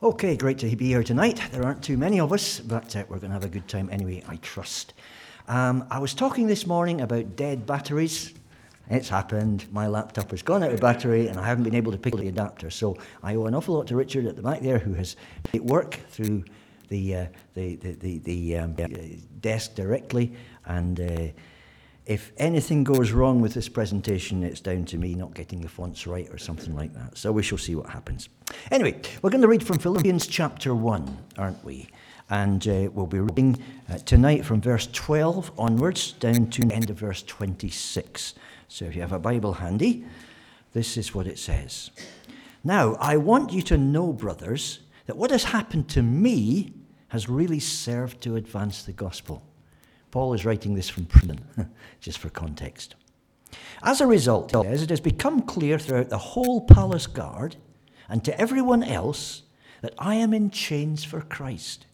Okay, great to be here tonight. There aren't too many of us, but uh, we're going to have a good time anyway, I trust. Um, I was talking this morning about dead batteries. It's happened. My laptop has gone out of battery and I haven't been able to pick up the adapter. So I owe an awful lot to Richard at the back there who has made work through the, uh, the, the, the, the um, desk directly. And uh, if anything goes wrong with this presentation, it's down to me not getting the fonts right or something like that. So we shall see what happens. Anyway, we're going to read from Philippians chapter 1, aren't we? And uh, we'll be reading uh, tonight from verse 12 onwards down to the end of verse 26. So if you have a Bible handy, this is what it says. Now, I want you to know, brothers, that what has happened to me has really served to advance the gospel. Paul is writing this from prison, just for context. As a result, says, it has become clear throughout the whole palace guard and to everyone else that I am in chains for Christ.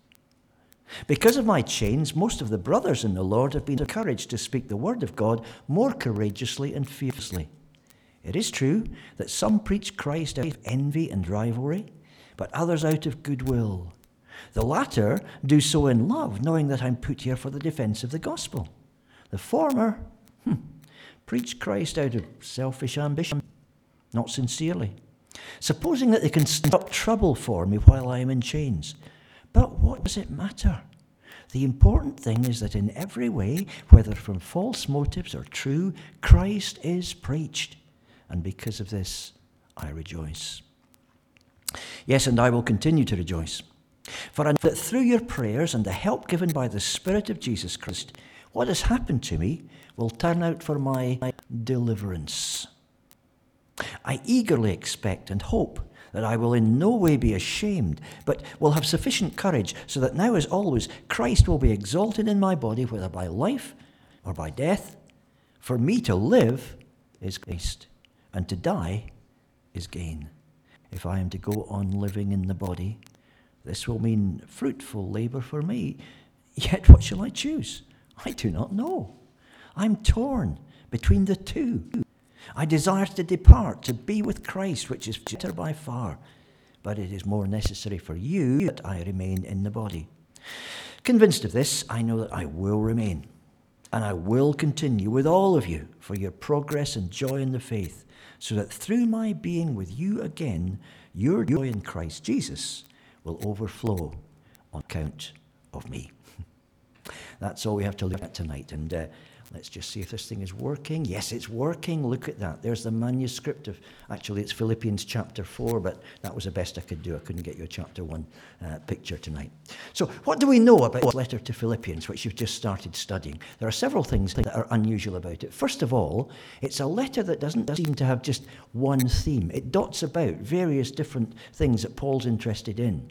Because of my chains, most of the brothers in the Lord have been encouraged to speak the word of God more courageously and fiercely. It is true that some preach Christ out of envy and rivalry, but others out of goodwill. The latter do so in love, knowing that I'm put here for the defense of the gospel. The former hmm, preach Christ out of selfish ambition, not sincerely, supposing that they can stop trouble for me while I am in chains. But what does it matter? The important thing is that in every way, whether from false motives or true, Christ is preached. And because of this, I rejoice. Yes, and I will continue to rejoice. For I know that through your prayers and the help given by the Spirit of Jesus Christ, what has happened to me will turn out for my deliverance. I eagerly expect and hope that I will in no way be ashamed, but will have sufficient courage, so that now, as always, Christ will be exalted in my body, whether by life or by death. For me to live is Christ, and to die is gain. If I am to go on living in the body, this will mean fruitful labor for me. Yet what shall I choose? I do not know. I'm torn between the two. I desire to depart, to be with Christ, which is better by far. But it is more necessary for you that I remain in the body. Convinced of this, I know that I will remain. And I will continue with all of you for your progress and joy in the faith, so that through my being with you again, your joy in Christ Jesus will overflow on account of me. That's all we have to look at tonight. And uh, let's just see if this thing is working. Yes, it's working. Look at that. There's the manuscript of, actually, it's Philippians chapter 4, but that was the best I could do. I couldn't get you a chapter 1 uh, picture tonight. So, what do we know about this letter to Philippians, which you've just started studying? There are several things that are unusual about it. First of all, it's a letter that doesn't seem to have just one theme, it dots about various different things that Paul's interested in.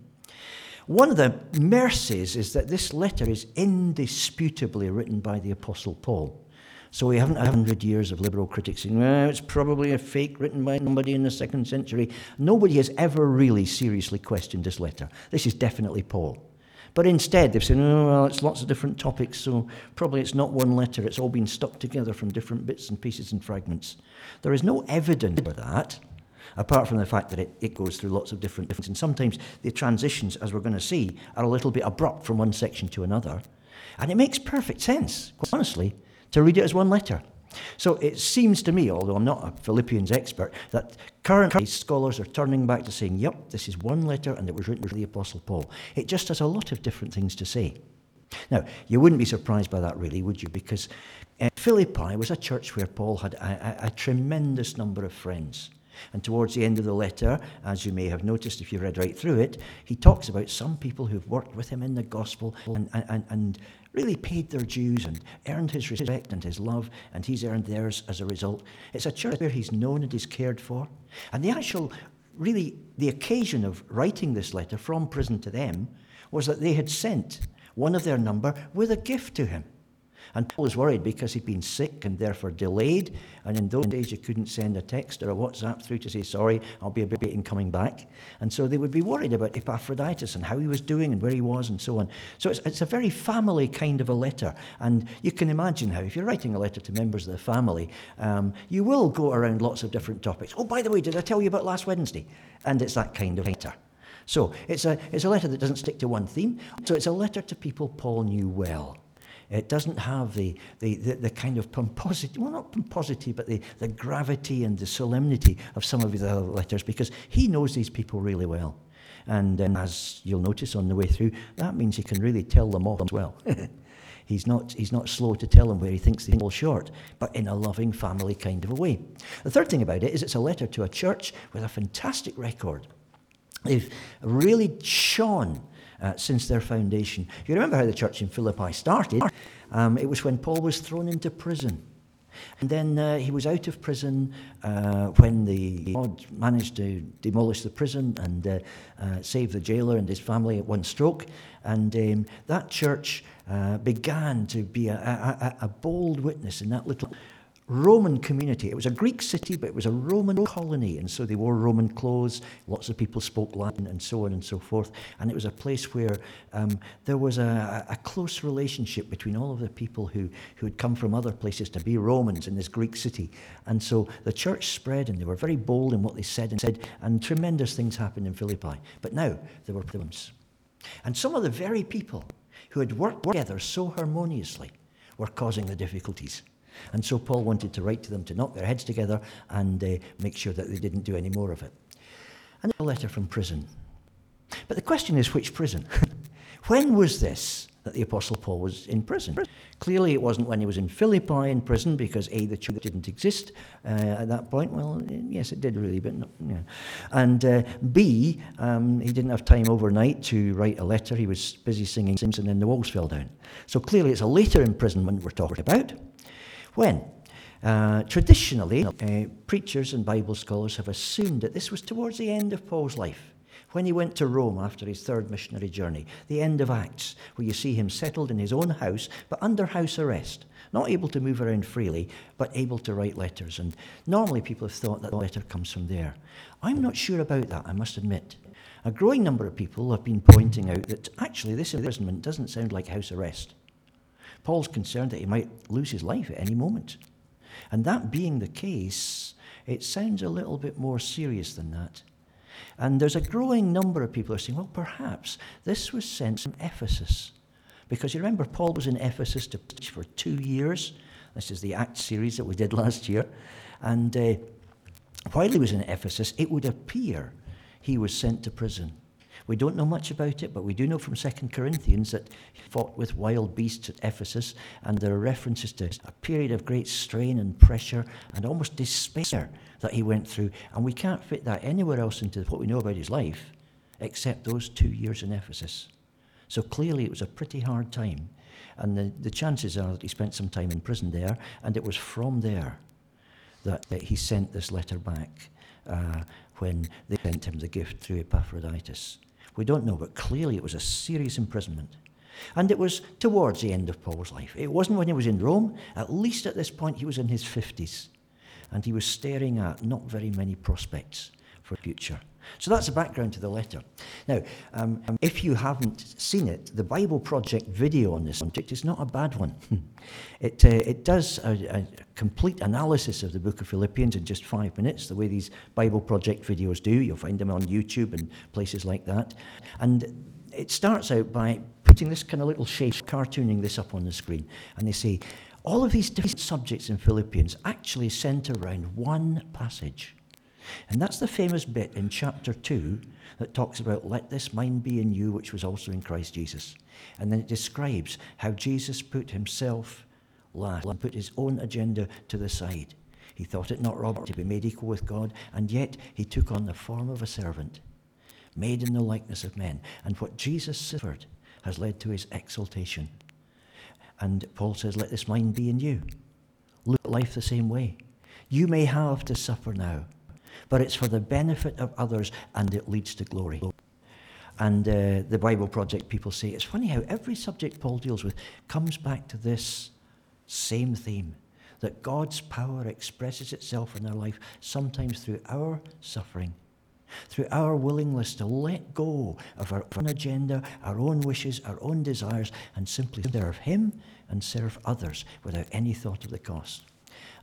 One of the mercies is that this letter is indisputably written by the Apostle Paul. So we haven't had 100 years of liberal critics saying, well, it's probably a fake written by somebody in the second century. Nobody has ever really seriously questioned this letter. This is definitely Paul. But instead, they've said, oh, well, it's lots of different topics, so probably it's not one letter. It's all been stuck together from different bits and pieces and fragments. There is no evidence for that apart from the fact that it, it goes through lots of different things. And sometimes the transitions, as we're going to see, are a little bit abrupt from one section to another. And it makes perfect sense, honestly, to read it as one letter. So it seems to me, although I'm not a Philippians expert, that currently scholars are turning back to saying, yep, this is one letter and it was written by the Apostle Paul. It just has a lot of different things to say. Now, you wouldn't be surprised by that, really, would you? Because uh, Philippi was a church where Paul had a, a, a tremendous number of friends. And towards the end of the letter, as you may have noticed if you read right through it, he talks about some people who've worked with him in the gospel and, and, and really paid their dues and earned his respect and his love, and he's earned theirs as a result. It's a church where he's known and he's cared for. And the actual, really, the occasion of writing this letter from prison to them was that they had sent one of their number with a gift to him. And Paul was worried because he'd been sick and therefore delayed. And in those days, you couldn't send a text or a WhatsApp through to say, sorry, I'll be a bit late in coming back. And so they would be worried about Epaphroditus and how he was doing and where he was and so on. So it's, it's a very family kind of a letter. And you can imagine how, if you're writing a letter to members of the family, um, you will go around lots of different topics. Oh, by the way, did I tell you about last Wednesday? And it's that kind of letter. So it's a, it's a letter that doesn't stick to one theme. So it's a letter to people Paul knew well. It doesn't have the, the, the, the, kind of pomposity, well, not pomposity, but the, the gravity and the solemnity of some of his other letters because he knows these people really well. And um, as you'll notice on the way through, that means he can really tell them off as well. he's, not, he's not slow to tell them where he thinks they fall short, but in a loving family kind of a way. The third thing about it is it's a letter to a church with a fantastic record. They've really shone uh, since their foundation. You remember how the church in Philippi started? Um, it was when Paul was thrown into prison. And then uh, he was out of prison uh, when the God managed to demolish the prison and uh, uh save the jailer and his family at one stroke. And um, that church uh, began to be a, a, a bold witness in that little Roman community. It was a Greek city, but it was a Roman colony, and so they wore Roman clothes. Lots of people spoke Latin, and so on and so forth. And it was a place where um, there was a, a, close relationship between all of the people who, who had come from other places to be Romans in this Greek city. And so the church spread, and they were very bold in what they said and said, and tremendous things happened in Philippi. But now there were problems. And some of the very people who had worked together so harmoniously were causing the difficulties. And so Paul wanted to write to them to knock their heads together and uh, make sure that they didn't do any more of it. And a letter from prison. But the question is which prison? when was this that the Apostle Paul was in prison? Clearly, it wasn't when he was in Philippi in prison because A, the church didn't exist uh, at that point. Well, yes, it did really, but yeah. And uh, B, um, he didn't have time overnight to write a letter. He was busy singing things and then the walls fell down. So clearly, it's a later imprisonment we're talking about. When? Uh, traditionally, uh, preachers and Bible scholars have assumed that this was towards the end of Paul's life, when he went to Rome after his third missionary journey, the end of Acts, where you see him settled in his own house, but under house arrest, not able to move around freely, but able to write letters. And normally people have thought that the letter comes from there. I'm not sure about that, I must admit. A growing number of people have been pointing out that actually this imprisonment doesn't sound like house arrest. Paul's concerned that he might lose his life at any moment. And that being the case, it sounds a little bit more serious than that. And there's a growing number of people who are saying, well, perhaps this was sent from Ephesus. Because you remember, Paul was in Ephesus to preach for two years. This is the Acts series that we did last year. And uh, while he was in Ephesus, it would appear he was sent to prison. We don't know much about it, but we do know from 2 Corinthians that he fought with wild beasts at Ephesus, and there are references to a period of great strain and pressure and almost despair that he went through. And we can't fit that anywhere else into what we know about his life except those two years in Ephesus. So clearly it was a pretty hard time. And the, the chances are that he spent some time in prison there, and it was from there that, that he sent this letter back uh, when they sent him the gift through Epaphroditus. We don't know, but clearly it was a serious imprisonment. And it was towards the end of Paul's life. It wasn't when he was in Rome. At least at this point, he was in his 50s. And he was staring at not very many prospects for future. So that's the background to the letter. Now, um, if you haven't seen it, the Bible Project video on this subject is not a bad one. it, uh, it does a, a, complete analysis of the book of Philippians in just five minutes, the way these Bible Project videos do. You'll find them on YouTube and places like that. And it starts out by putting this kind of little shape, cartooning this up on the screen. And they say, all of these different subjects in Philippians actually center around one passage. And that's the famous bit in chapter 2 that talks about, let this mind be in you, which was also in Christ Jesus. And then it describes how Jesus put himself last and put his own agenda to the side. He thought it not robbery to be made equal with God, and yet he took on the form of a servant, made in the likeness of men. And what Jesus suffered has led to his exaltation. And Paul says, Let this mind be in you. Look at life the same way. You may have to suffer now, but it's for the benefit of others and it leads to glory. And uh, the Bible Project people say it's funny how every subject Paul deals with comes back to this same theme that God's power expresses itself in our life, sometimes through our suffering, through our willingness to let go of our own agenda, our own wishes, our own desires, and simply serve Him and serve others without any thought of the cost.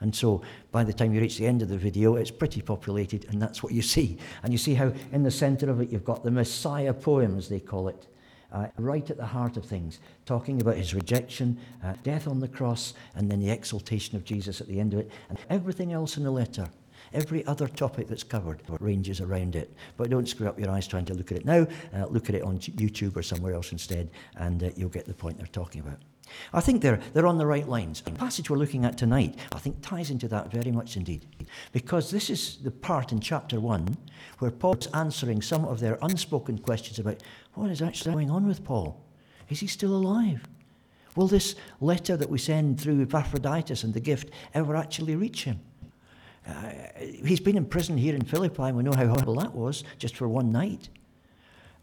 And so by the time you reach the end of the video, it's pretty populated, and that's what you see. And you see how in the center of it, you've got the Messiah poem, as they call it. Uh, right at the heart of things, talking about his rejection, uh, death on the cross, and then the exaltation of Jesus at the end of it, and everything else in the letter Every other topic that's covered ranges around it. But don't screw up your eyes trying to look at it now. Uh, look at it on YouTube or somewhere else instead, and uh, you'll get the point they're talking about. I think they're, they're on the right lines. The passage we're looking at tonight, I think, ties into that very much indeed. Because this is the part in chapter 1 where Paul's answering some of their unspoken questions about what is actually going on with Paul. Is he still alive? Will this letter that we send through Epaphroditus and the gift ever actually reach him? Uh, he's been in prison here in Philippi, and we know how horrible that was, just for one night.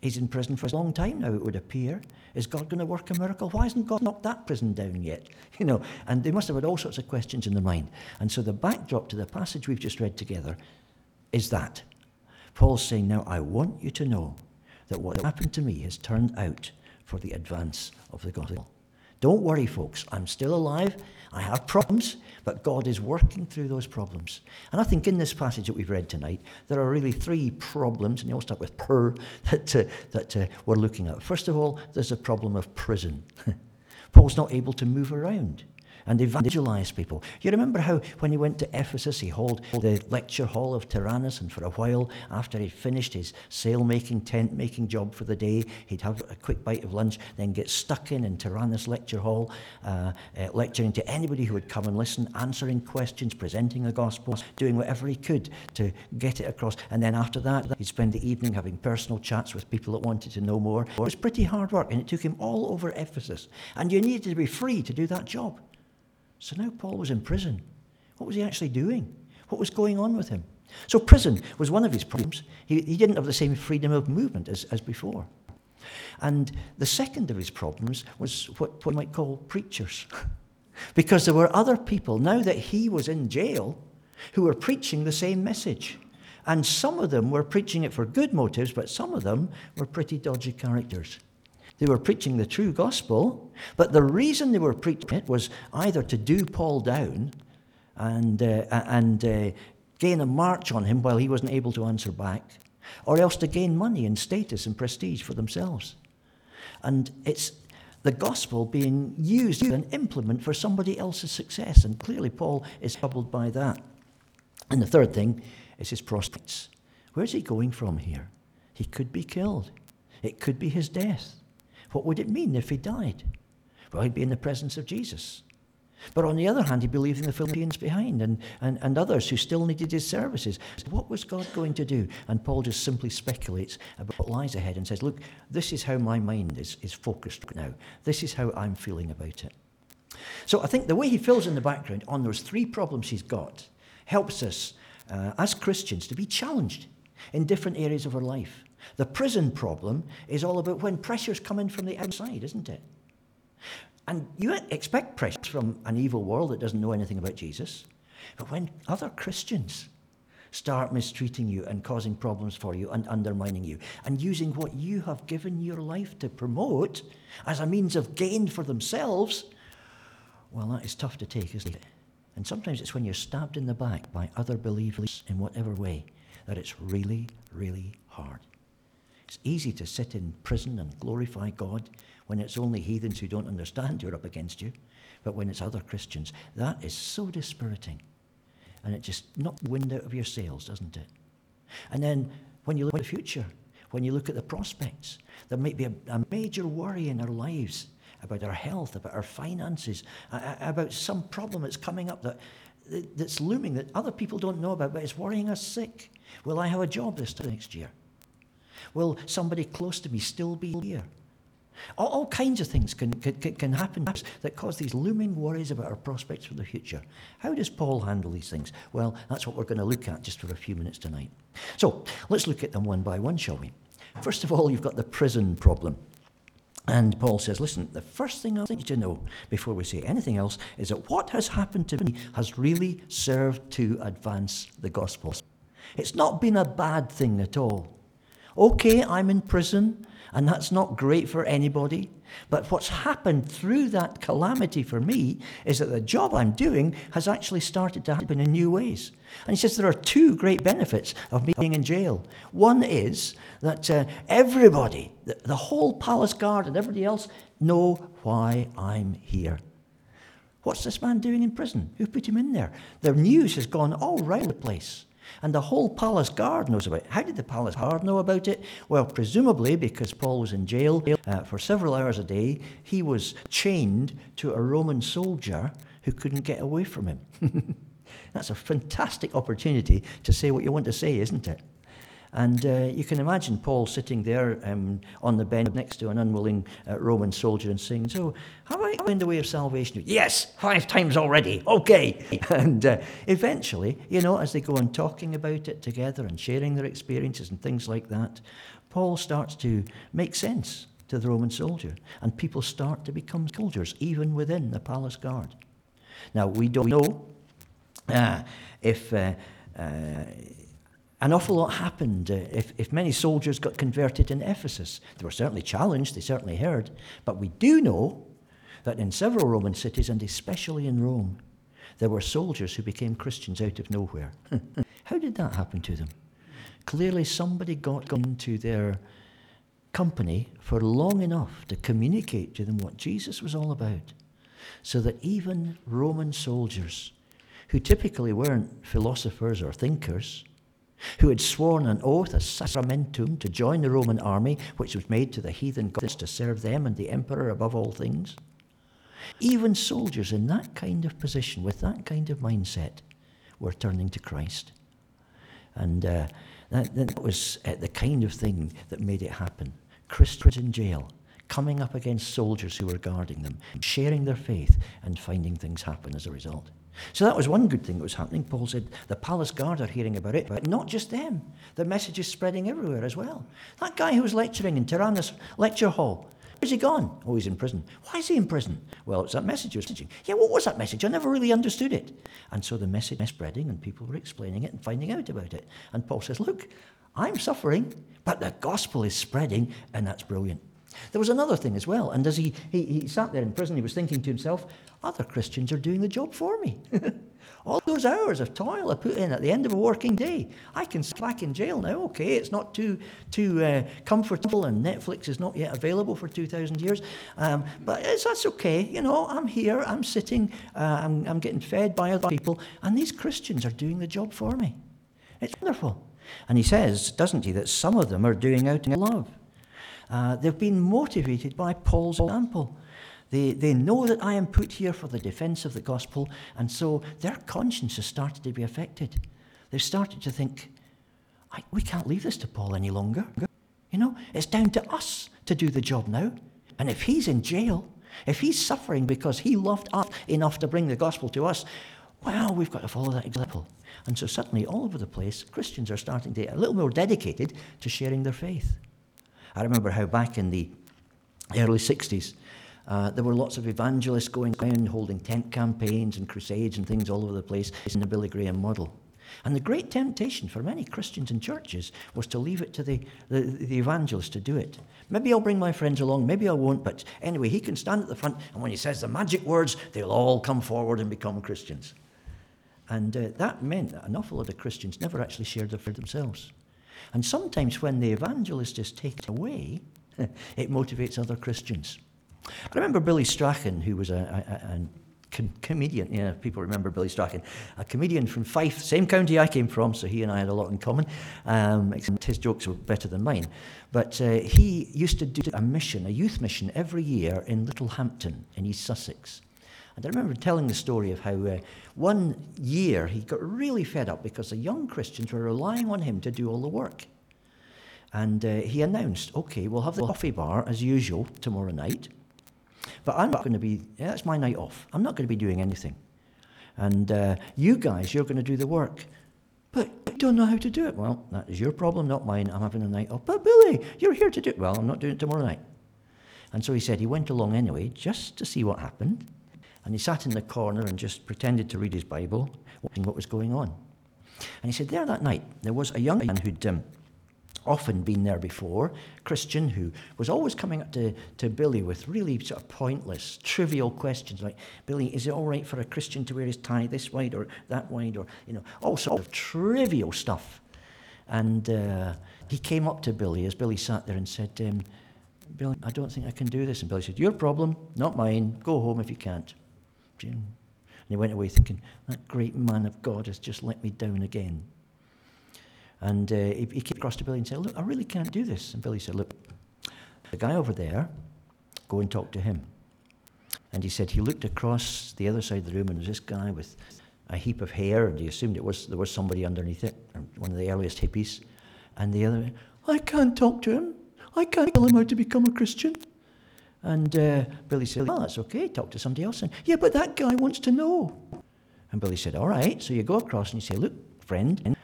He's in prison for a long time now, it would appear. Is God going to work a miracle? Why hasn't God knocked that prison down yet? You know, and they must have had all sorts of questions in their mind. And so the backdrop to the passage we've just read together is that. Paul's saying, Now I want you to know that what happened to me has turned out for the advance of the gospel. Don't worry, folks. I'm still alive. I have problems, but God is working through those problems. And I think in this passage that we've read tonight, there are really three problems, and they all start with per, that, uh, that uh, we're looking at. First of all, there's a problem of prison. Paul's not able to move around and evangelize people. You remember how when he went to Ephesus, he held the lecture hall of Tyrannus, and for a while after he'd finished his sail making, tent making job for the day, he'd have a quick bite of lunch, then get stuck in in Tyrannus lecture hall, uh, uh, lecturing to anybody who would come and listen, answering questions, presenting the gospel, doing whatever he could to get it across. And then after that, he'd spend the evening having personal chats with people that wanted to know more. It was pretty hard work, and it took him all over Ephesus. And you needed to be free to do that job. So now Paul was in prison. What was he actually doing? What was going on with him? So prison was one of his problems. He, he didn't have the same freedom of movement as, as before. And the second of his problems was what we might call preachers. because there were other people, now that he was in jail, who were preaching the same message. And some of them were preaching it for good motives, but some of them were pretty dodgy characters. They were preaching the true gospel, but the reason they were preaching it was either to do Paul down and, uh, and uh, gain a march on him while he wasn't able to answer back, or else to gain money and status and prestige for themselves. And it's the gospel being used as an implement for somebody else's success. And clearly, Paul is troubled by that. And the third thing is his prospects. Where's he going from here? He could be killed, it could be his death. What would it mean if he died? Well, he'd be in the presence of Jesus. But on the other hand, he believed in the Philippians behind and, and, and others who still needed his services. What was God going to do? And Paul just simply speculates about what lies ahead and says, Look, this is how my mind is, is focused now. This is how I'm feeling about it. So I think the way he fills in the background on those three problems he's got helps us uh, as Christians to be challenged in different areas of our life. The prison problem is all about when pressures come in from the outside, isn't it? And you expect pressures from an evil world that doesn't know anything about Jesus. But when other Christians start mistreating you and causing problems for you and undermining you and using what you have given your life to promote as a means of gain for themselves, well, that is tough to take, isn't it? And sometimes it's when you're stabbed in the back by other believers in whatever way that it's really, really hard. It's easy to sit in prison and glorify God when it's only heathens who don't understand you're up against you. But when it's other Christians, that is so dispiriting. And it just knocks wind out of your sails, doesn't it? And then when you look at the future, when you look at the prospects, there might be a, a major worry in our lives about our health, about our finances, about some problem that's coming up that, that's looming that other people don't know about, but it's worrying us sick. Will I have a job this next year? Will somebody close to me still be here? All, all kinds of things can, can, can happen that cause these looming worries about our prospects for the future. How does Paul handle these things? Well, that's what we're going to look at just for a few minutes tonight. So let's look at them one by one, shall we? First of all, you've got the prison problem. And Paul says, listen, the first thing I want you to know before we say anything else is that what has happened to me has really served to advance the gospel. It's not been a bad thing at all. Okay, I'm in prison. And that's not great for anybody. But what's happened through that calamity for me is that the job I'm doing has actually started to happen in new ways. And he says there are two great benefits of me being in jail. One is that uh, everybody, the, the whole palace guard and everybody else, know why I'm here. What's this man doing in prison? Who put him in there? The news has gone all round the place. And the whole palace guard knows about it. How did the palace guard know about it? Well, presumably because Paul was in jail uh, for several hours a day, he was chained to a Roman soldier who couldn't get away from him. That's a fantastic opportunity to say what you want to say, isn't it? And uh, you can imagine Paul sitting there um, on the bench next to an unwilling uh, Roman soldier and saying, So, have I in the way of salvation? Yes, five times already. Okay. And uh, eventually, you know, as they go on talking about it together and sharing their experiences and things like that, Paul starts to make sense to the Roman soldier. And people start to become soldiers, even within the palace guard. Now, we don't know uh, if. Uh, uh, an awful lot happened uh, if, if many soldiers got converted in Ephesus. They were certainly challenged, they certainly heard. But we do know that in several Roman cities, and especially in Rome, there were soldiers who became Christians out of nowhere. How did that happen to them? Clearly, somebody got into their company for long enough to communicate to them what Jesus was all about, so that even Roman soldiers, who typically weren't philosophers or thinkers, who had sworn an oath as sacramentum to join the Roman army, which was made to the heathen gods to serve them and the emperor above all things. Even soldiers in that kind of position, with that kind of mindset, were turning to Christ. And uh, that, that, was uh, the kind of thing that made it happen. Christians in jail, coming up against soldiers who were guarding them, sharing their faith, and finding things happen as a result. So that was one good thing that was happening. Paul said the palace guard are hearing about it, but not just them. The message is spreading everywhere as well. That guy who was lecturing in Tyrannus lecture hall, where's he gone? Oh, he's in prison. Why is he in prison? Well, it's that message he was teaching. Yeah, what was that message? I never really understood it. And so the message is spreading, and people were explaining it and finding out about it. And Paul says, Look, I'm suffering, but the gospel is spreading, and that's brilliant. There was another thing as well, and as he, he, he sat there in prison, he was thinking to himself, other Christians are doing the job for me. All those hours of toil I put in at the end of a working day, I can sit back in jail now. Okay, it's not too too uh, comfortable, and Netflix is not yet available for 2,000 years, um, but that's okay. You know, I'm here, I'm sitting, uh, I'm, I'm getting fed by other people, and these Christians are doing the job for me. It's wonderful. And he says, doesn't he, that some of them are doing out in love. Uh, they've been motivated by Paul's example. They, they know that I am put here for the defense of the gospel, and so their conscience has started to be affected. They've started to think, we can't leave this to Paul any longer. You know, it's down to us to do the job now. And if he's in jail, if he's suffering because he loved us enough to bring the gospel to us, well, we've got to follow that example. And so suddenly, all over the place, Christians are starting to get a little more dedicated to sharing their faith. I remember how back in the early 60s, uh, there were lots of evangelists going around holding tent campaigns and crusades and things all over the place in the Billy Graham model. And the great temptation for many Christians and churches was to leave it to the, the, the, evangelist to do it. Maybe I'll bring my friends along, maybe I won't, but anyway, he can stand at the front, and when he says the magic words, they'll all come forward and become Christians. And uh, that meant that an awful lot of Christians never actually shared the faith themselves. And sometimes when the evangelist is taken away, it motivates other Christians. I remember Billy Strachan, who was a, a, a com- comedian. Yeah, people remember Billy Strachan, a comedian from Fife, same county I came from, so he and I had a lot in common. Um, his jokes were better than mine. But uh, he used to do a mission, a youth mission, every year in Littlehampton in East Sussex. And I remember telling the story of how uh, one year he got really fed up because the young Christians were relying on him to do all the work. And uh, he announced, okay, we'll have the coffee bar as usual tomorrow night, but I'm not going to be, yeah, that's my night off. I'm not going to be doing anything. And uh, you guys, you're going to do the work. But I don't know how to do it. Well, that is your problem, not mine. I'm having a night off. But Billy, you're here to do it. Well, I'm not doing it tomorrow night. And so he said he went along anyway, just to see what happened. And he sat in the corner and just pretended to read his Bible, watching what was going on. And he said, There that night, there was a young man who'd um, often been there before, Christian who was always coming up to, to Billy with really sort of pointless, trivial questions like, Billy, is it all right for a Christian to wear his tie this wide or that wide or, you know, all sort of trivial stuff. And uh, he came up to Billy as Billy sat there and said, um, Billy, I don't think I can do this. And Billy said, Your problem, not mine. Go home if you can't. And he went away thinking, That great man of God has just let me down again. And uh, he, he came across to Billy and said, Look, I really can't do this. And Billy said, Look, the guy over there, go and talk to him. And he said he looked across the other side of the room and there was this guy with a heap of hair, and he assumed it was there was somebody underneath it, one of the earliest hippies. And the other, I can't talk to him. I can't tell him how to become a Christian. And uh, Billy said, Oh, that's okay, talk to somebody else. And, yeah, but that guy wants to know. And Billy said, All right. So you go across and you say, Look, friend,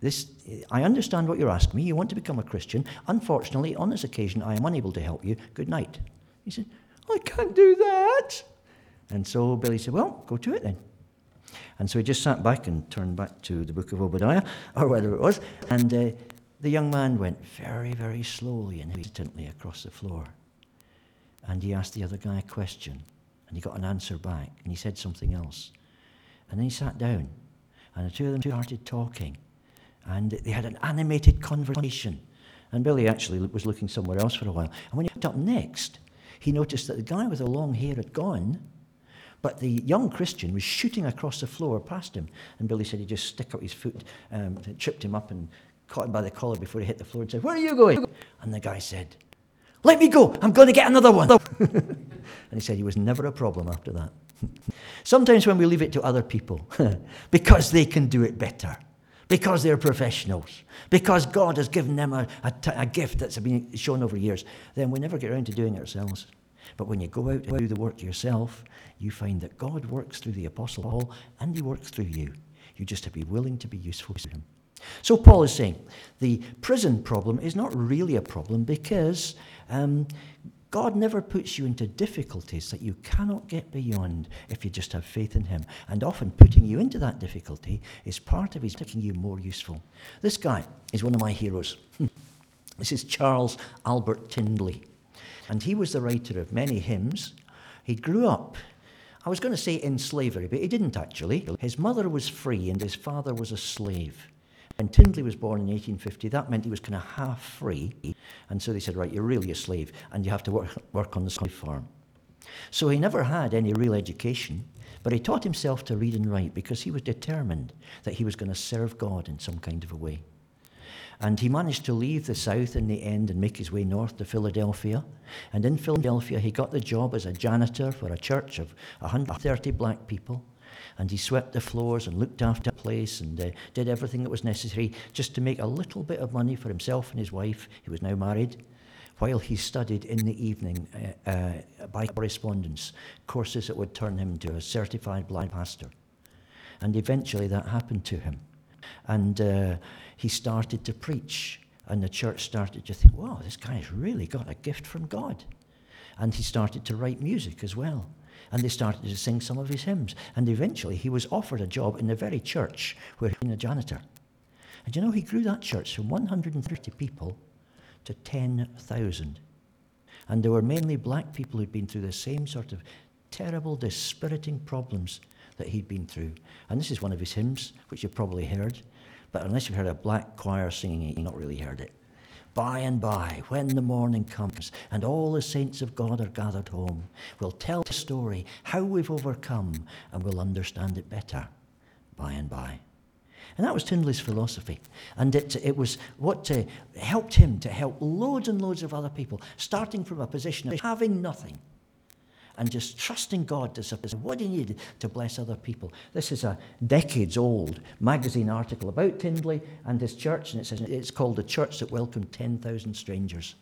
this, I understand what you're asking me. You want to become a Christian. Unfortunately, on this occasion, I am unable to help you. Good night. He said, I can't do that. And so Billy said, Well, go to it then. And so he just sat back and turned back to the book of Obadiah, or whatever it was. And uh, the young man went very, very slowly and hesitantly across the floor. And he asked the other guy a question. And he got an answer back. And he said something else. And then he sat down. And the two of them started talking and they had an animated conversation. And Billy actually was looking somewhere else for a while. And when he looked up next, he noticed that the guy with the long hair had gone, but the young Christian was shooting across the floor past him. And Billy said he just stuck out his foot, um, tripped him up, and caught him by the collar before he hit the floor and said, Where are you going? And the guy said, Let me go. I'm going to get another one. and he said he was never a problem after that. Sometimes when we leave it to other people, because they can do it better, because they're professionals, because God has given them a, a, gift that's been shown over years, then we never get around to doing it ourselves. But when you go out and do the work yourself, you find that God works through the Apostle Paul and he works through you. You just have to be willing to be useful to him. So Paul is saying the prison problem is not really a problem because um, God never puts you into difficulties that you cannot get beyond if you just have faith in Him. And often putting you into that difficulty is part of His making you more useful. This guy is one of my heroes. this is Charles Albert Tindley. And he was the writer of many hymns. He grew up, I was going to say in slavery, but he didn't actually. His mother was free and his father was a slave. When Tindley was born in 1850, that meant he was kind of half free. And so they said, right, you're really a slave and you have to work, work on the slave farm. So he never had any real education, but he taught himself to read and write because he was determined that he was going to serve God in some kind of a way. And he managed to leave the South in the end and make his way north to Philadelphia. And in Philadelphia, he got the job as a janitor for a church of 130 black people and he swept the floors and looked after the place and uh, did everything that was necessary just to make a little bit of money for himself and his wife. He was now married. While he studied in the evening uh, uh, by correspondence courses that would turn him into a certified blind pastor. And eventually that happened to him. And uh, he started to preach, and the church started to think, wow, this guy has really got a gift from God. And he started to write music as well and they started to sing some of his hymns. And eventually he was offered a job in the very church where he was a janitor. And you know, he grew that church from 130 people to 10,000. And there were mainly black people who'd been through the same sort of terrible, dispiriting problems that he'd been through. And this is one of his hymns, which you've probably heard. But unless you've heard a black choir singing it, you've not really heard it. By and by, when the morning comes and all the saints of God are gathered home, we'll tell the story, how we've overcome, and we'll understand it better by and by. And that was Tindley's philosophy. And it, it was what uh, helped him to help loads and loads of other people, starting from a position of having nothing and just trusting God to supply what he needed to bless other people. This is a decades old magazine article about Tindley and his church, and it says it's called The Church That Welcomed 10,000 Strangers.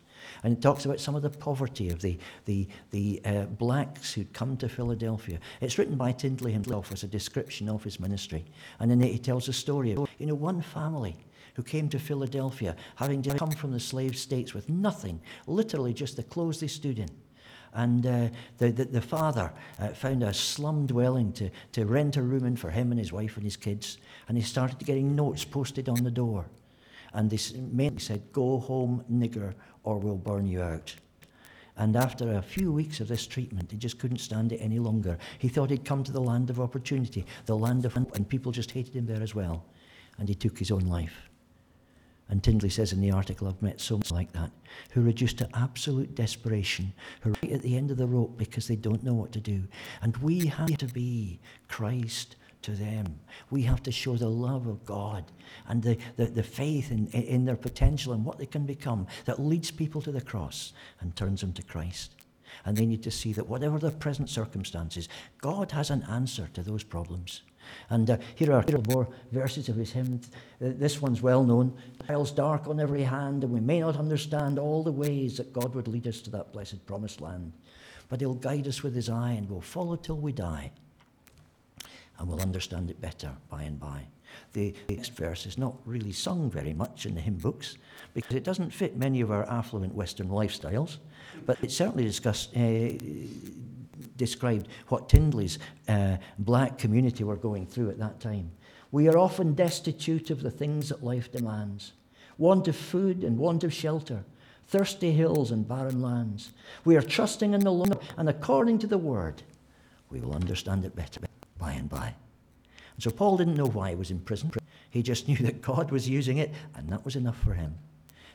And it talks about some of the poverty of the, the, the uh, blacks who'd come to Philadelphia. It's written by Tindley himself as a description of his ministry. And then he tells a story of, you know, one family who came to Philadelphia having come from the slave states with nothing, literally just the clothes they stood in. And uh, the, the, the, father uh, found a slum dwelling to, to rent a room in for him and his wife and his kids. And he started getting notes posted on the door. And they mainly said, Go home, nigger, or we'll burn you out. And after a few weeks of this treatment, he just couldn't stand it any longer. He thought he'd come to the land of opportunity, the land of, and people just hated him there as well. And he took his own life. And Tindley says in the article, I've met so many like that, who are reduced to absolute desperation, who are right at the end of the rope because they don't know what to do. And we have to be Christ to them. We have to show the love of God and the, the, the faith in, in their potential and what they can become that leads people to the cross and turns them to Christ. And they need to see that whatever their present circumstances, God has an answer to those problems. And uh, here are more verses of his hymn. This one's well known. Trials dark on every hand, and we may not understand all the ways that God would lead us to that blessed promised land. But he'll guide us with his eye, and we'll follow till we die and we'll understand it better by and by. The next verse is not really sung very much in the hymn books because it doesn't fit many of our affluent Western lifestyles, but it certainly discussed, uh, described what Tindley's uh, black community were going through at that time. We are often destitute of the things that life demands want of food and want of shelter, thirsty hills and barren lands. We are trusting in the Lord, and according to the word, we will understand it better by and by. And so Paul didn't know why he was in prison. He just knew that God was using it, and that was enough for him.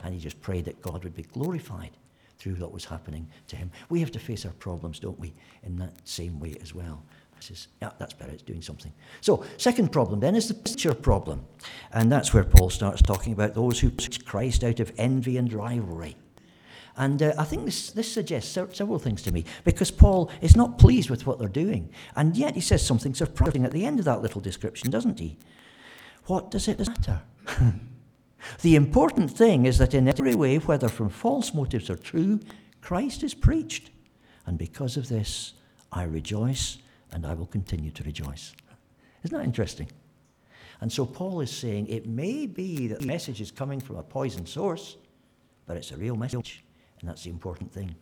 And he just prayed that God would be glorified through what was happening to him. We have to face our problems, don't we, in that same way as well. Says, yeah, that's better, it's doing something. So, second problem then is the picture problem. And that's where Paul starts talking about those who push Christ out of envy and rivalry. And uh, I think this, this suggests several things to me because Paul is not pleased with what they're doing. And yet he says something surprising at the end of that little description, doesn't he? What does it matter? the important thing is that in every way, whether from false motives or true, Christ is preached. And because of this, I rejoice and I will continue to rejoice. Isn't that interesting? And so Paul is saying it may be that the message is coming from a poison source, but it's a real message. And that's the important thing.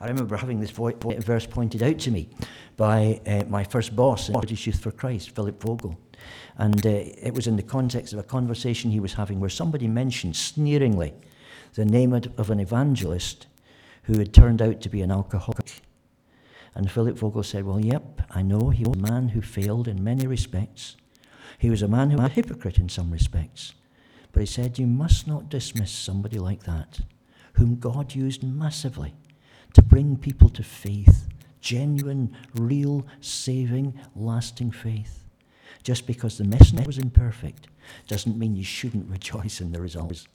I remember having this verse pointed out to me by uh, my first boss in British Youth for Christ, Philip Vogel. And uh, it was in the context of a conversation he was having where somebody mentioned sneeringly the name of an evangelist who had turned out to be an alcoholic. And Philip Vogel said, Well, yep, I know he was a man who failed in many respects. He was a man who was a hypocrite in some respects. But he said, You must not dismiss somebody like that whom God used massively to bring people to faith, genuine, real, saving, lasting faith. Just because the message was imperfect doesn't mean you shouldn't rejoice in the results.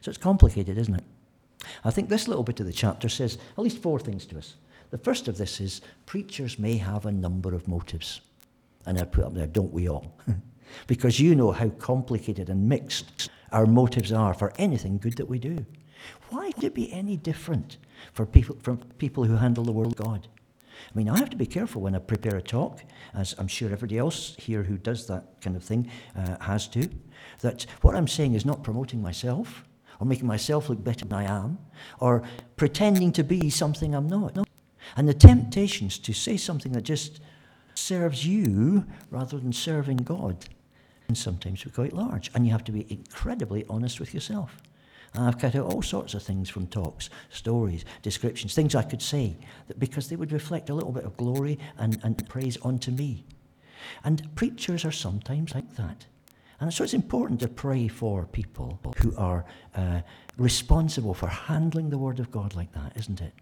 So it's complicated, isn't it? I think this little bit of the chapter says at least four things to us. The first of this is preachers may have a number of motives. And I put up there, don't we all? because you know how complicated and mixed our motives are for anything good that we do. Why would it be any different for people, from people who handle the Word of God? I mean, I have to be careful when I prepare a talk, as I'm sure everybody else here who does that kind of thing uh, has to, that what I'm saying is not promoting myself or making myself look better than I am or pretending to be something I'm not. No. And the temptations to say something that just serves you rather than serving God can sometimes be quite large. And you have to be incredibly honest with yourself. And I've cut out all sorts of things from talks, stories, descriptions, things I could say, that because they would reflect a little bit of glory and, and praise onto me. And preachers are sometimes like that. And so it's important to pray for people who are uh, responsible for handling the Word of God like that, isn't it?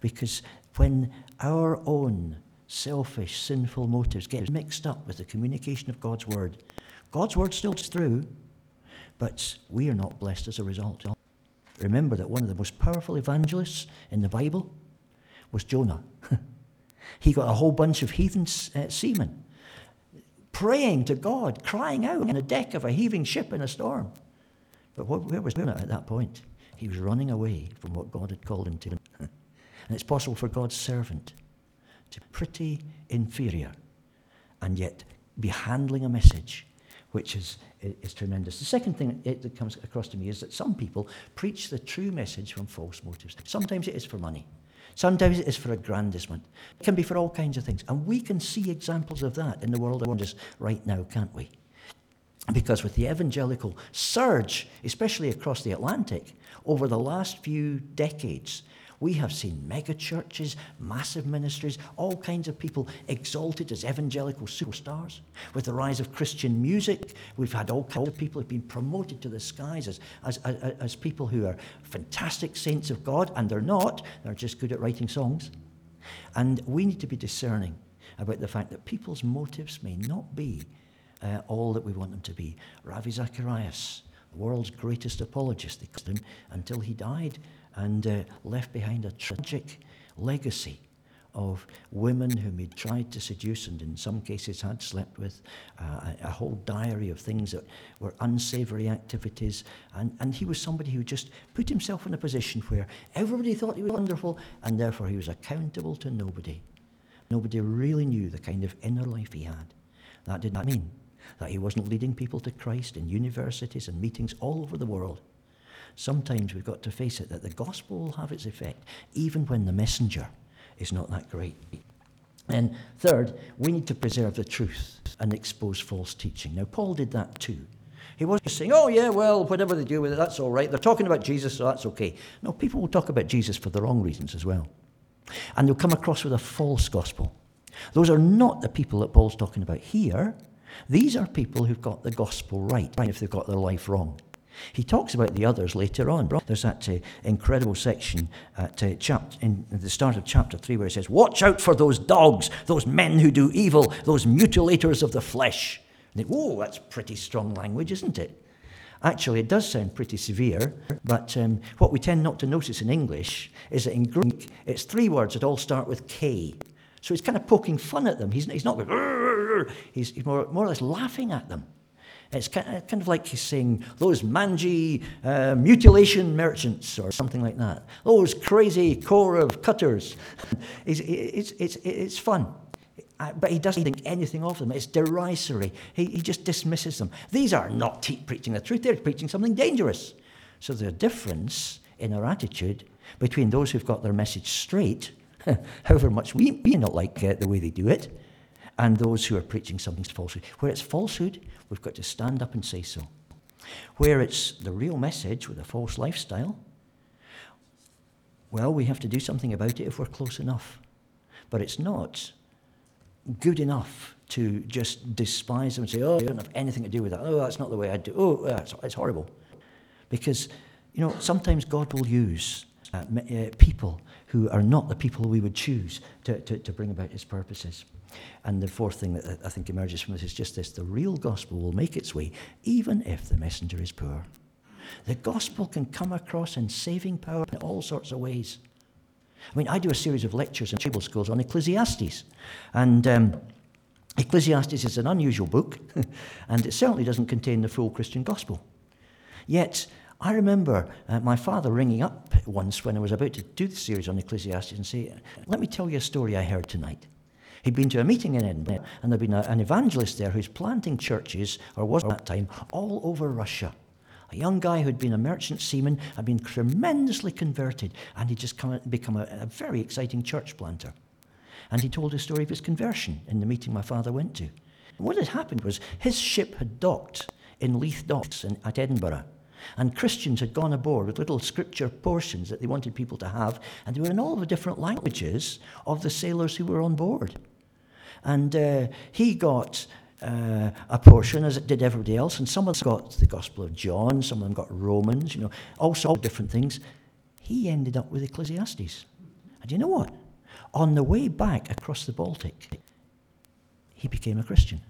Because when our own selfish, sinful motives get mixed up with the communication of God's Word, God's Word still through, but we are not blessed as a result. Remember that one of the most powerful evangelists in the Bible was Jonah. he got a whole bunch of heathen uh, seamen praying to God, crying out on the deck of a heaving ship in a storm. But what, where was Jonah at that point? He was running away from what God had called him to. and it's possible for God's servant to be pretty inferior and yet be handling a message which is, is tremendous. The second thing that comes across to me is that some people preach the true message from false motives. Sometimes it is for money. Sometimes it is for aggrandizement. It can be for all kinds of things. And we can see examples of that in the world around us right now, can't we? Because with the evangelical surge, especially across the Atlantic, over the last few decades, we have seen mega churches, massive ministries, all kinds of people exalted as evangelical superstars. With the rise of Christian music, we've had all kinds of people who've been promoted to the skies as, as, as, as people who are fantastic saints of God, and they're not, they're just good at writing songs. And we need to be discerning about the fact that people's motives may not be uh, all that we want them to be. Ravi Zacharias, the world's greatest apologist, they called him until he died and uh, left behind a tragic legacy of women whom he'd tried to seduce and in some cases had slept with, uh, a, a, whole diary of things that were unsavory activities. And, and he was somebody who just put himself in a position where everybody thought he was wonderful and therefore he was accountable to nobody. Nobody really knew the kind of inner life he had. That did not mean that he wasn't leading people to Christ in universities and meetings all over the world sometimes we've got to face it that the gospel will have its effect even when the messenger is not that great. And third, we need to preserve the truth and expose false teaching. Now, Paul did that too. He wasn't saying, oh, yeah, well, whatever they do with it, that's all right. They're talking about Jesus, so that's okay. No, people will talk about Jesus for the wrong reasons as well. And they'll come across with a false gospel. Those are not the people that Paul's talking about here. These are people who've got the gospel right, if they've got their life wrong. He talks about the others later on. There's that uh, incredible section at uh, in the start of chapter 3 where he says, Watch out for those dogs, those men who do evil, those mutilators of the flesh. And they, Whoa, that's pretty strong language, isn't it? Actually, it does sound pretty severe, but um, what we tend not to notice in English is that in Greek, it's three words that all start with K. So he's kind of poking fun at them. He's, he's not going, he's, he's more, more or less laughing at them. It's kind of like he's saying, those mangy uh, mutilation merchants or something like that. Those crazy core of cutters. it's, it's, it's, it's fun. Uh, but he doesn't think anything of them. It's derisory. He, he just dismisses them. These are not te- preaching the truth, they're preaching something dangerous. So there's a difference in our attitude between those who've got their message straight, however much we may not like uh, the way they do it, and those who are preaching something falsehood. Where it's falsehood, we've got to stand up and say so. Where it's the real message with a false lifestyle, well, we have to do something about it if we're close enough. But it's not good enough to just despise them and say, oh, you don't have anything to do with that. Oh, that's not the way I do. Oh, it's, it's horrible. Because, you know, sometimes God will use uh, uh, people who are not the people we would choose to, to, to bring about his purposes. And the fourth thing that I think emerges from this is just this the real gospel will make its way, even if the messenger is poor. The gospel can come across in saving power in all sorts of ways. I mean, I do a series of lectures in Bible schools on Ecclesiastes. And um, Ecclesiastes is an unusual book, and it certainly doesn't contain the full Christian gospel. Yet, I remember uh, my father ringing up once when I was about to do the series on Ecclesiastes and say, Let me tell you a story I heard tonight. He'd been to a meeting in Edinburgh, and there'd been a, an evangelist there who's planting churches, or was at that time, all over Russia. A young guy who'd been a merchant seaman had been tremendously converted, and he'd just come, become a, a very exciting church planter. And he told a story of his conversion in the meeting my father went to. And what had happened was his ship had docked in Leith Docks in, at Edinburgh. And Christians had gone aboard with little scripture portions that they wanted people to have, and they were in all the different languages of the sailors who were on board. And uh, he got uh, a portion, as it did everybody else, and some of them got the Gospel of John, some of them got Romans, you know, all sorts of different things. He ended up with Ecclesiastes. And you know what? On the way back across the Baltic, he became a Christian.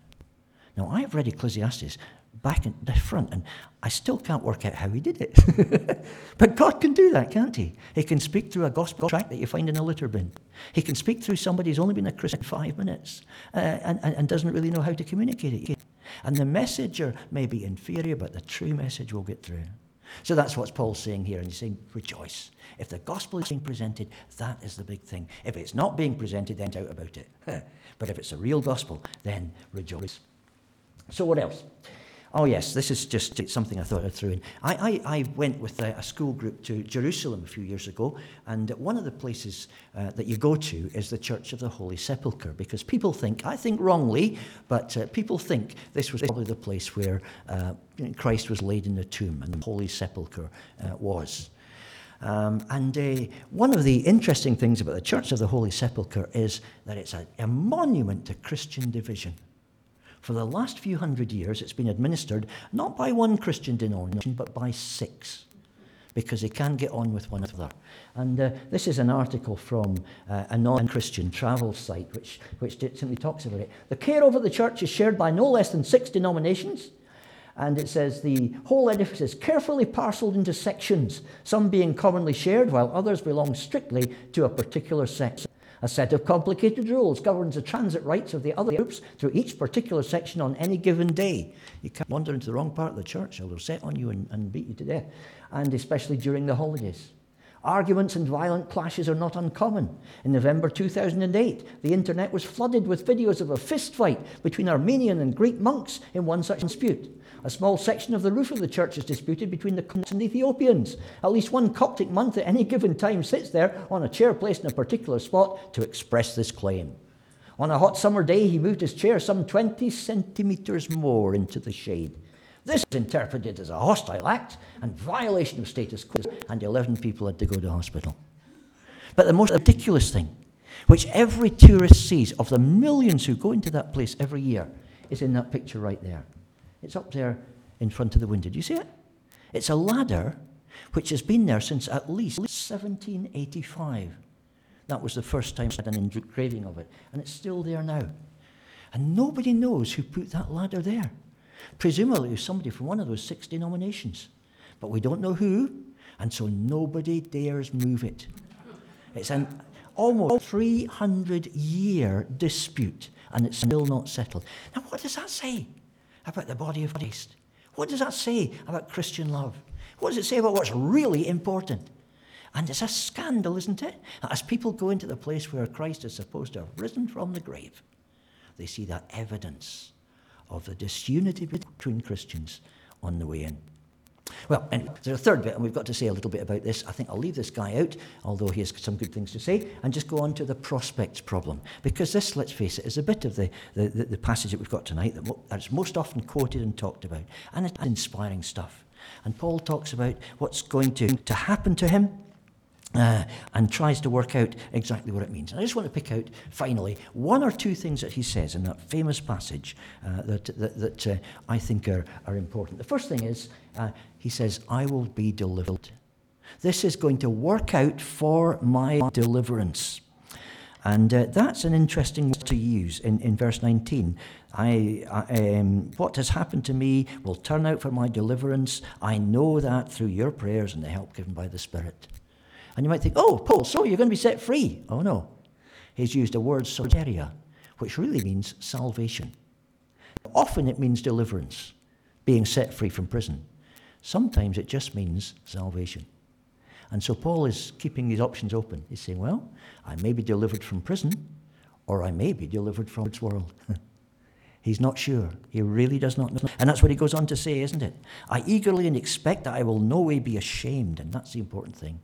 Now, I've read Ecclesiastes back in the front, and I still can't work out how he did it. but God can do that, can't he? He can speak through a gospel tract that you find in a litter bin. He can speak through somebody who's only been a Christian five minutes uh, and, and, and doesn't really know how to communicate it. And the messenger may be inferior, but the true message will get through. So that's what Paul's saying here, and he's saying, rejoice. If the gospel is being presented, that is the big thing. If it's not being presented, then doubt about it. but if it's a real gospel, then rejoice. So what else? Oh, yes, this is just something I thought I'd throw in. I, I, I went with a, a, school group to Jerusalem a few years ago, and one of the places uh, that you go to is the Church of the Holy Sepulchre, because people think, I think wrongly, but uh, people think this was probably the place where uh, Christ was laid in the tomb and the Holy Sepulchre uh, was. Um, and uh, one of the interesting things about the Church of the Holy Sepulchre is that it's a, a monument to Christian division. For the last few hundred years, it's been administered not by one Christian denomination, but by six, because they can't get on with one another. And uh, this is an article from uh, a non Christian travel site which, which simply talks about it. The care over the church is shared by no less than six denominations. And it says the whole edifice is carefully parcelled into sections, some being commonly shared, while others belong strictly to a particular section. A set of complicated rules governs the transit rights of the other groups through each particular section on any given day. You can't wander into the wrong part of the church, they'll set on you and, and beat you to death, and especially during the holidays. Arguments and violent clashes are not uncommon. In November 2008, the internet was flooded with videos of a fistfight between Armenian and Greek monks in one such dispute. A small section of the roof of the church is disputed between the Copts and the Ethiopians. At least one Coptic monk at any given time sits there on a chair placed in a particular spot to express this claim. On a hot summer day, he moved his chair some 20 centimetres more into the shade. This is interpreted as a hostile act and violation of status quo, and 11 people had to go to hospital. But the most ridiculous thing, which every tourist sees of the millions who go into that place every year, is in that picture right there. It's up there in front of the window. Do you see it? It's a ladder which has been there since at least 1785. That was the first time I had an engraving of it, and it's still there now. And nobody knows who put that ladder there. Presumably, it was somebody from one of those six denominations. But we don't know who, and so nobody dares move it. It's an almost 300 year dispute, and it's still not settled. Now, what does that say? About the body of Christ? What does that say about Christian love? What does it say about what's really important? And it's a scandal, isn't it? As people go into the place where Christ is supposed to have risen from the grave, they see that evidence of the disunity between Christians on the way in. Well, there's a third bit, and we've got to say a little bit about this. I think I'll leave this guy out, although he has some good things to say, and just go on to the prospects problem. Because this, let's face it, is a bit of the, the, the passage that we've got tonight that's most often quoted and talked about. And it's inspiring stuff. And Paul talks about what's going to, to happen to him uh, and tries to work out exactly what it means. And I just want to pick out, finally, one or two things that he says in that famous passage uh, that, that, that uh, I think are, are important. The first thing is, uh, he says, I will be delivered. This is going to work out for my deliverance. And uh, that's an interesting word to use in, in verse 19. I, I um, what has happened to me will turn out for my deliverance. I know that through your prayers and the help given by the Spirit. And you might think, oh, Paul, so you're going to be set free. Oh, no. He's used a word, soteria, which really means salvation. Often it means deliverance, being set free from prison. Sometimes it just means salvation. And so Paul is keeping these options open. He's saying, well, I may be delivered from prison, or I may be delivered from this world. He's not sure. He really does not know. And that's what he goes on to say, isn't it? I eagerly and expect that I will no way be ashamed, and that's the important thing.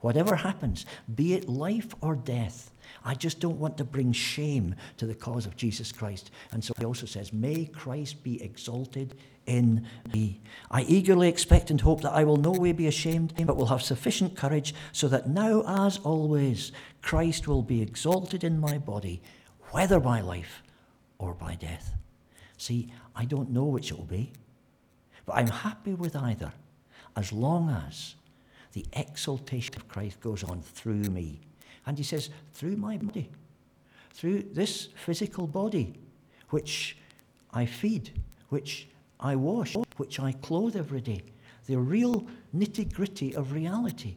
Whatever happens, be it life or death, I just don't want to bring shame to the cause of Jesus Christ. And so he also says, May Christ be exalted in me. I eagerly expect and hope that I will no way be ashamed, but will have sufficient courage so that now, as always, Christ will be exalted in my body, whether by life or by death. See, I don't know which it will be, but I'm happy with either, as long as the exaltation of Christ goes on through me. And he says, through my body, through this physical body, which I feed, which I wash, which I clothe every day. The real nitty gritty of reality.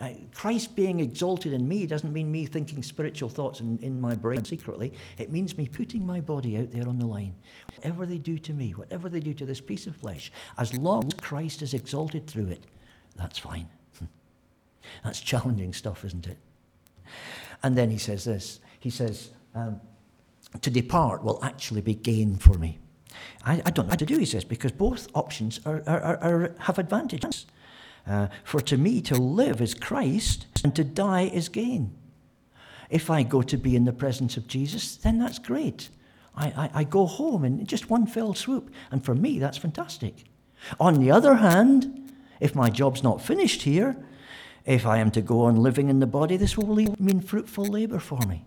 Uh, Christ being exalted in me doesn't mean me thinking spiritual thoughts in, in my brain secretly. It means me putting my body out there on the line. Whatever they do to me, whatever they do to this piece of flesh, as long as Christ is exalted through it, that's fine. That's challenging stuff, isn't it? And then he says this He says, um, To depart will actually be gain for me. I, I don't know how to do, he says, because both options are, are, are, are have advantages. Uh, for to me, to live is Christ, and to die is gain. If I go to be in the presence of Jesus, then that's great. I, I, I go home in just one fell swoop, and for me, that's fantastic. On the other hand, if my job's not finished here, if I am to go on living in the body, this will mean fruitful labor for me.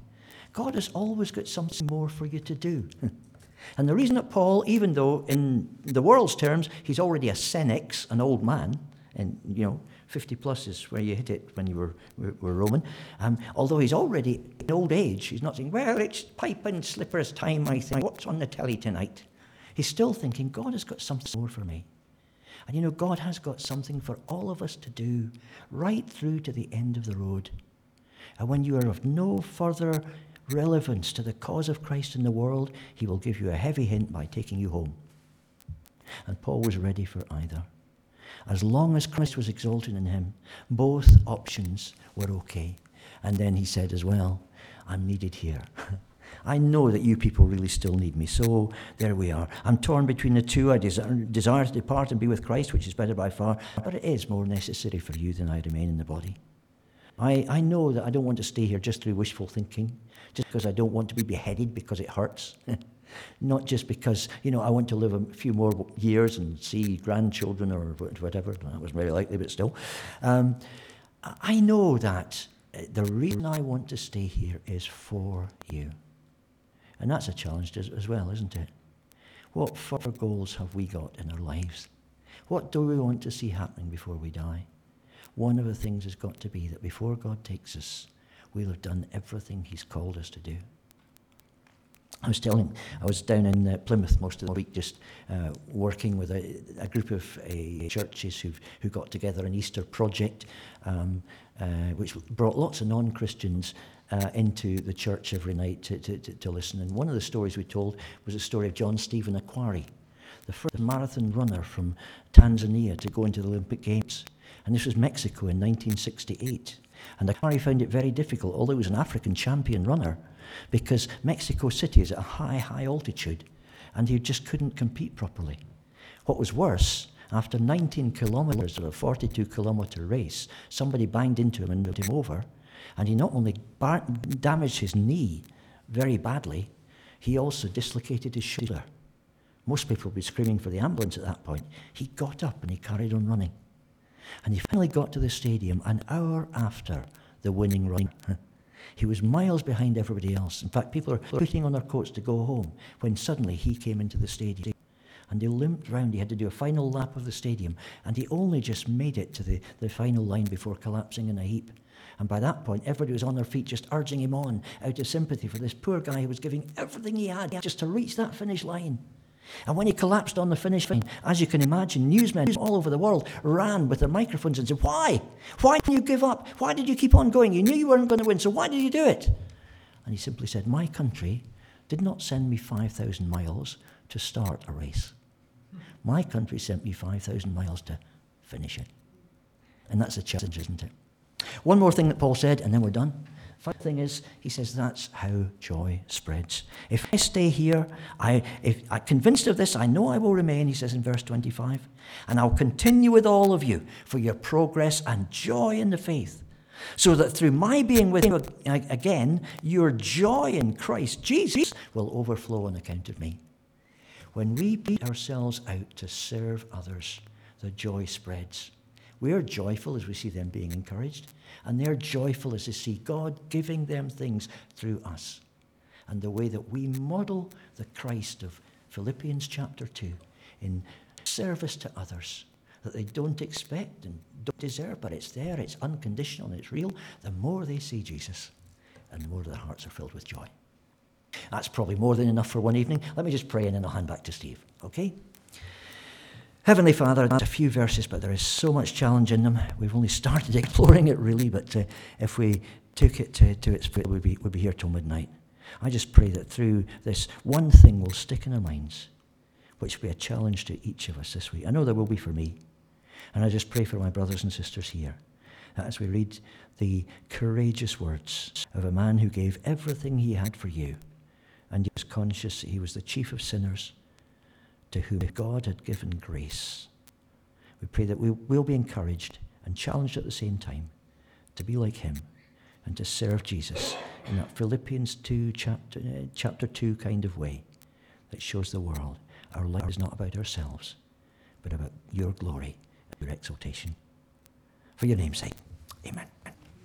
God has always got something more for you to do. and the reason that Paul, even though in the world's terms he's already a senex, an old man, and you know, 50 plus is where you hit it when you were, were, Roman. Um, although he's already in old age, he's not saying, well, it's pipe and slippers time, I think. What's on the telly tonight? He's still thinking, God has got something more for me. And you know, God has got something for all of us to do right through to the end of the road. And when you are of no further relevance to the cause of Christ in the world, He will give you a heavy hint by taking you home. And Paul was ready for either. As long as Christ was exalted in him, both options were okay. And then he said as well, I'm needed here. I know that you people really still need me. So there we are. I'm torn between the two. I desire, desire to depart and be with Christ, which is better by far, but it is more necessary for you than I remain in the body. I, I know that I don't want to stay here just through wishful thinking, just because I don't want to be beheaded because it hurts. Not just because, you know, I want to live a few more years and see grandchildren or whatever. That was very likely, but still. Um, I know that the reason I want to stay here is for you. And that's a challenge as well, isn't it? What further goals have we got in our lives? What do we want to see happening before we die? One of the things has got to be that before God takes us, we'll have done everything He's called us to do. I was telling, I was down in uh, Plymouth most of the week just uh, working with a, a group of uh, churches who who got together an Easter project, um, uh, which brought lots of non Christians uh, into the church every night to, to, to, to, listen. And one of the stories we told was a story of John Stephen Akhwari, the first marathon runner from Tanzania to go into the Olympic Games. And this was Mexico in 1968. And Akhwari found it very difficult, although he was an African champion runner because Mexico City is at a high, high altitude and he just couldn't compete properly. What was worse, after 19 kilometres of a 42 kilometre race, somebody banged into him and moved him over, and he not only bar- damaged his knee very badly, he also dislocated his shoulder. Most people would be screaming for the ambulance at that point. He got up and he carried on running. And he finally got to the stadium an hour after the winning run. He was miles behind everybody else. In fact, people were putting on their coats to go home when suddenly he came into the stadium. And he limped round. He had to do a final lap of the stadium. And he only just made it to the, the final line before collapsing in a heap. And by that point, everybody was on their feet just urging him on out of sympathy for this poor guy who was giving everything he had just to reach that finish line. And when he collapsed on the finish line, as you can imagine, newsmen all over the world ran with their microphones and said, Why? Why did you give up? Why did you keep on going? You knew you weren't going to win, so why did you do it? And he simply said, My country did not send me 5,000 miles to start a race. My country sent me 5,000 miles to finish it. And that's a challenge, isn't it? One more thing that Paul said, and then we're done. Funny thing is, he says that's how joy spreads. If I stay here, I, if I'm convinced of this, I know I will remain, he says in verse 25, and I'll continue with all of you for your progress and joy in the faith, so that through my being with you again, your joy in Christ Jesus will overflow on account of me. When we beat ourselves out to serve others, the joy spreads. We are joyful as we see them being encouraged, and they're joyful as they see God giving them things through us. And the way that we model the Christ of Philippians chapter 2 in service to others that they don't expect and don't deserve, but it's there, it's unconditional, and it's real, the more they see Jesus, and the more their hearts are filled with joy. That's probably more than enough for one evening. Let me just pray and then I'll hand back to Steve, okay? Heavenly Father, that's a few verses, but there is so much challenge in them. We've only started exploring it, really, but uh, if we took it to, to its foot, we'd be, we'd be here till midnight. I just pray that through this, one thing will stick in our minds, which will be a challenge to each of us this week. I know there will be for me. And I just pray for my brothers and sisters here, that as we read the courageous words of a man who gave everything he had for you, and he was conscious that he was the chief of sinners to whom God had given grace. We pray that we will be encouraged and challenged at the same time to be like him and to serve Jesus in that Philippians 2, chapter, uh, chapter 2 kind of way that shows the world our life is not about ourselves, but about your glory and your exaltation. For your name's sake, amen.